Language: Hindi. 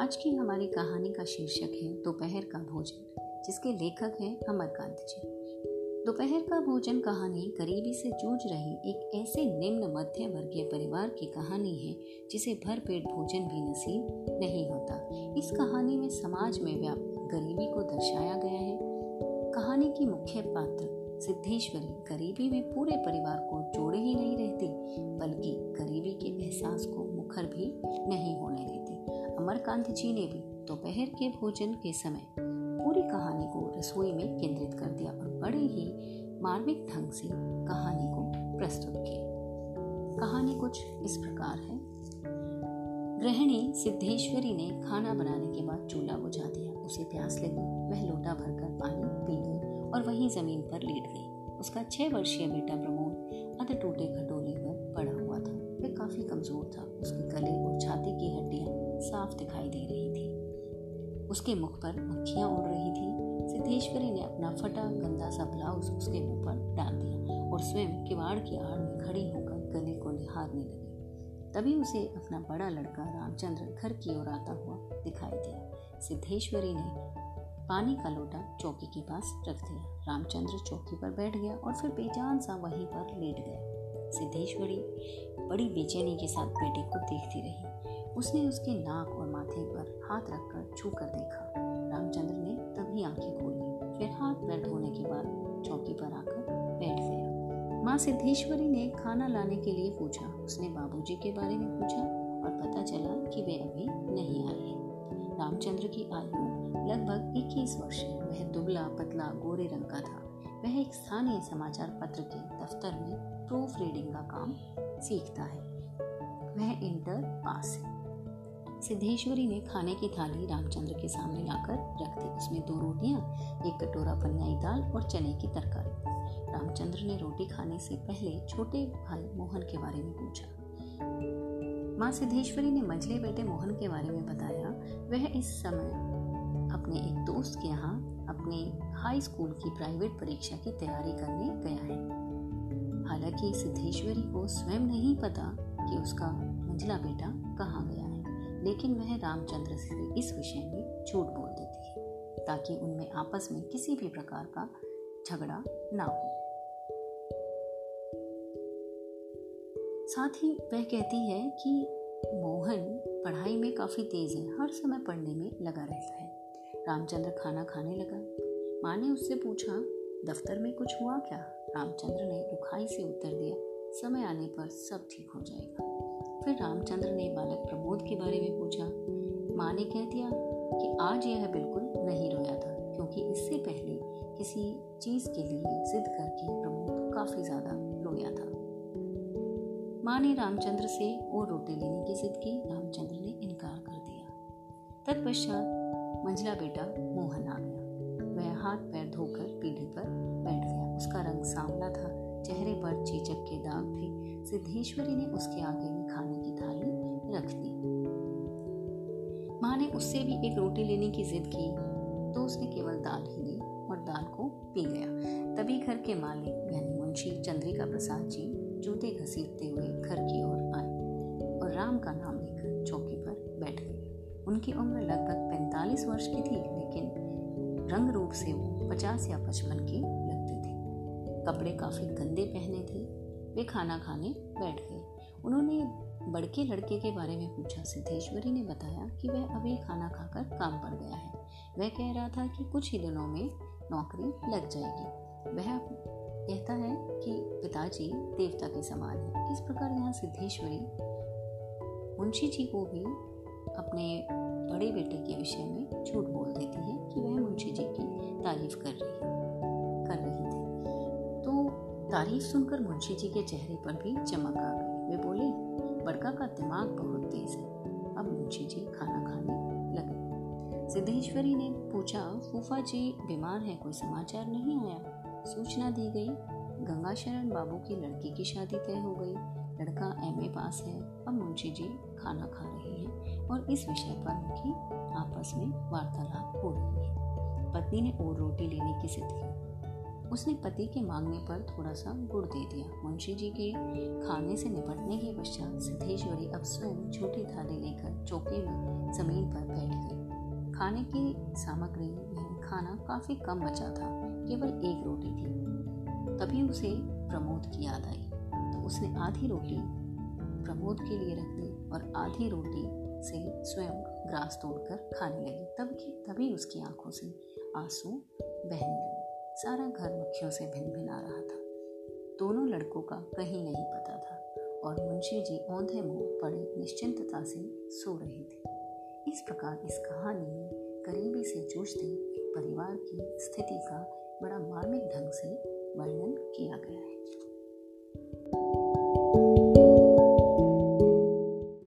आज की हमारी कहानी का शीर्षक है दोपहर का भोजन, जिसके लेखक हैं अमरकांत जी। दोपहर का भोजन कहानी गरीबी से जूझ रही एक ऐसे निम्न मध्य वर्गीय परिवार की कहानी है, जिसे भरपेट भोजन भी नसीब नहीं होता। इस कहानी में समाज में व्याप्त गरीबी को दर्शाया गया है। कहानी की मुख्य पात्र सिद्धेश्वरी गरीबी में पूरे परिवार को जोड़े ही नहीं रहती, बल्कि गरीबी के एहसास को मुखर भी नहीं होने देती। अमरकांत जी ने भी दोपहर के भोजन के समय पूरी कहानी को रसोई में केंद्रित कर दिया और बड़े ही मार्मिक ढंग से कहानी को प्रस्तुत किया। कहानी कुछ इस प्रकार है। गृहिणी सिद्धेश्वरी ने खाना बनाने के बाद चूल्हा बुझा दिया। उसे प्यास लगी। वह लोटा भरकर पानी पी गई और वहीं ज़मीन पर लेट गई। उसका छह वर्षीय बेटा प्रमोद अध टूटे खटोले पर पड़ा हुआ था। वह काफ़ी कमज़ोर था। उसके गले और छाती की साफ़ दिखाई दे रही थी। उसके मुख पर मक्खियाँ उड़ रही थी। सिद्धेश्वरी ने अपना फटा, गंदा सा ब्लाउज उसके मुँह पर डाल दिया और स्वयं किवाड़ की आड़ में खड़ी होकर गले को निहारने लगी। तभी उसे अपना बड़ा लड़का रामचंद्र घर की ओर आता हुआ दिखाई दिया। सिद्धेश्वरी ने पानी का लोटा चौकी के पास रख दिया। रामचंद्र चौकी पर बैठ गया और फिर बेजान सा वहीं पर लेट गया। सिद्धेश्वरी बड़ी बेचैनी के साथ बेटे को देखती रही। उसने उसके नाक और माथे पर हाथ रखकर छू कर देखा। रामचंद्र ने तभी आँखें खोली, फिर हाथ पैर धोने के बाद चौकी पर आकर बैठ गया। माँ सिद्धेश्वरी ने खाना लाने के लिए पूछा। उसने बाबूजी के बारे में पूछा और पता चला कि वे अभी नहीं आए हैं। रामचंद्र की आयु लगभग 21 वर्ष है। वह दुबला, पतला, गोरे रंग का था। वह एक स्थानीय समाचार पत्र के दफ्तर में प्रूफ रीडिंग का काम सीखता है। वह इंटर पास है। सिद्धेश्वरी ने खाने की थाली रामचंद्र के सामने लाकर रख दी। उसमें दो रोटियाँ, एक कटोरा पनियाई दाल और चने की तरकारी। रामचंद्र ने रोटी खाने से पहले छोटे भाई मोहन के बारे में पूछा। माँ सिद्धेश्वरी ने मंझले बेटे मोहन के बारे में बताया, वह इस समय अपने एक दोस्त के यहाँ अपने हाई स्कूल की प्राइवेट परीक्षा की तैयारी करने गया है। हालाँकि सिद्धेश्वरी को स्वयं नहीं पता कि उसका मंझला बेटा कहाँ गया है। लेकिन वह रामचंद्र से इस विषय में झूठ बोल देती है, ताकि उनमें आपस में किसी भी प्रकार का झगड़ा ना हो। साथ ही वह कहती है कि मोहन पढ़ाई में काफ़ी तेज़ है, हर समय पढ़ने में लगा रहता है। रामचंद्र खाना खाने लगा। माँ ने उससे पूछा, दफ्तर में कुछ हुआ क्या? रामचंद्र ने रुखाई से उत्तर दिया, समय आने पर सब ठीक हो जाएगा। फिर रामचंद्र ने बालक प्रमोद के बारे में पूछा, माँ ने कह दिया कि आज यह बिल्कुल नहीं रोया था, क्योंकि इससे पहले किसी चीज़ के लिए जिद करके प्रमोद काफ़ी ज़्यादा रोया था। माँ ने रामचंद्र से और रोटी लेने की जिद की, रामचंद्र ने इनकार कर दिया। तत्पश्चात मंझला बेटा मोहन आ गया। वह हाथ पैर धोकर पीढ़ी पर बैठ गया। उसका रंग सांवला था। चेहरे पर चीचक के दाग थे। सिद्धेश्वरी ने उसके आगे में खाने की थाली रख दी। माँ ने उससे भी एक रोटी लेने की जिद की तो उसने केवल दाल ही ली और दाल को पी गया। तभी घर के मालिक यानी मुंशी चंद्रिका प्रसाद जी जूते घसीटते हुए घर की ओर आए और राम का नाम लेकर चौकी पर बैठ गए। उनकी उम्र लगभग पैंतालीस वर्ष की थी, लेकिन रंग रूप से वो पचास या पचपन के लगते थे कपड़े काफ़ी गंदे पहने थे, वे खाना खाने बैठ गए। उन्होंने बड़के लड़के के बारे में पूछा, सिद्धेश्वरी ने बताया कि वह अभी खाना खाकर काम पर गया है। वह कह रहा था कि कुछ ही दिनों में नौकरी लग जाएगी। वह कहता है कि पिताजी देवता के समान है। इस प्रकार यहाँ सिद्धेश्वरी मुंशी जी को भी अपने बड़े बेटे के विषय में झूठ बोल देती है कि वह मुंशी जी की तारीफ़ कर रही कर रही थी। तो तारीफ़ सुनकर मुंशी जी के चेहरे पर भी चमक आ गई। वे बोले, बड़का का दिमाग बहुत तेज है। अब मुंशी जी खाना खाने लगे। सिद्धेश्वरी ने पूछा, फूफा जी, बीमार है, कोई समाचार नहीं आया? सूचना दी गई, गंगा शरण बाबू की लड़की की शादी तय हो गई। लड़का एमए पास है। अब मुंशी जी खाना खा रहे हैं और इस विषय पर उनकी आपस में वार्तालाप हो रही है। पत्नी ने और रोटी लेने की जिद की। उसने पति के मांगने पर थोड़ा सा गुड़ दे दिया। मुंशी जी के खाने से निपटने के पश्चात सिद्धेश्वरी अब स्वयं छोटी थाली लेकर चौके में ज़मीन पर बैठ गई खाने की सामग्री में खाना काफ़ी कम बचा था, केवल एक रोटी थी। तभी उसे प्रमोद की याद आई। तो उसने आधी रोटी प्रमोद के लिए रख दी और आधी रोटी से स्वयं ग्रास तोड़कर खाने लगी। तभी तभी उसकी आँखों से आँसू बहने लगे। सारा घर मक्खियों से भिन भिन आ रहा था। दोनों लड़कों का कहीं नहीं पता था और मुंशी जी औंधे मुँह पड़े निश्चिंतता से सो रहे थे। इस प्रकार इस कहानी में गरीबी से जूझते परिवार की स्थिति का बड़ा मार्मिक ढंग से वर्णन किया गया है।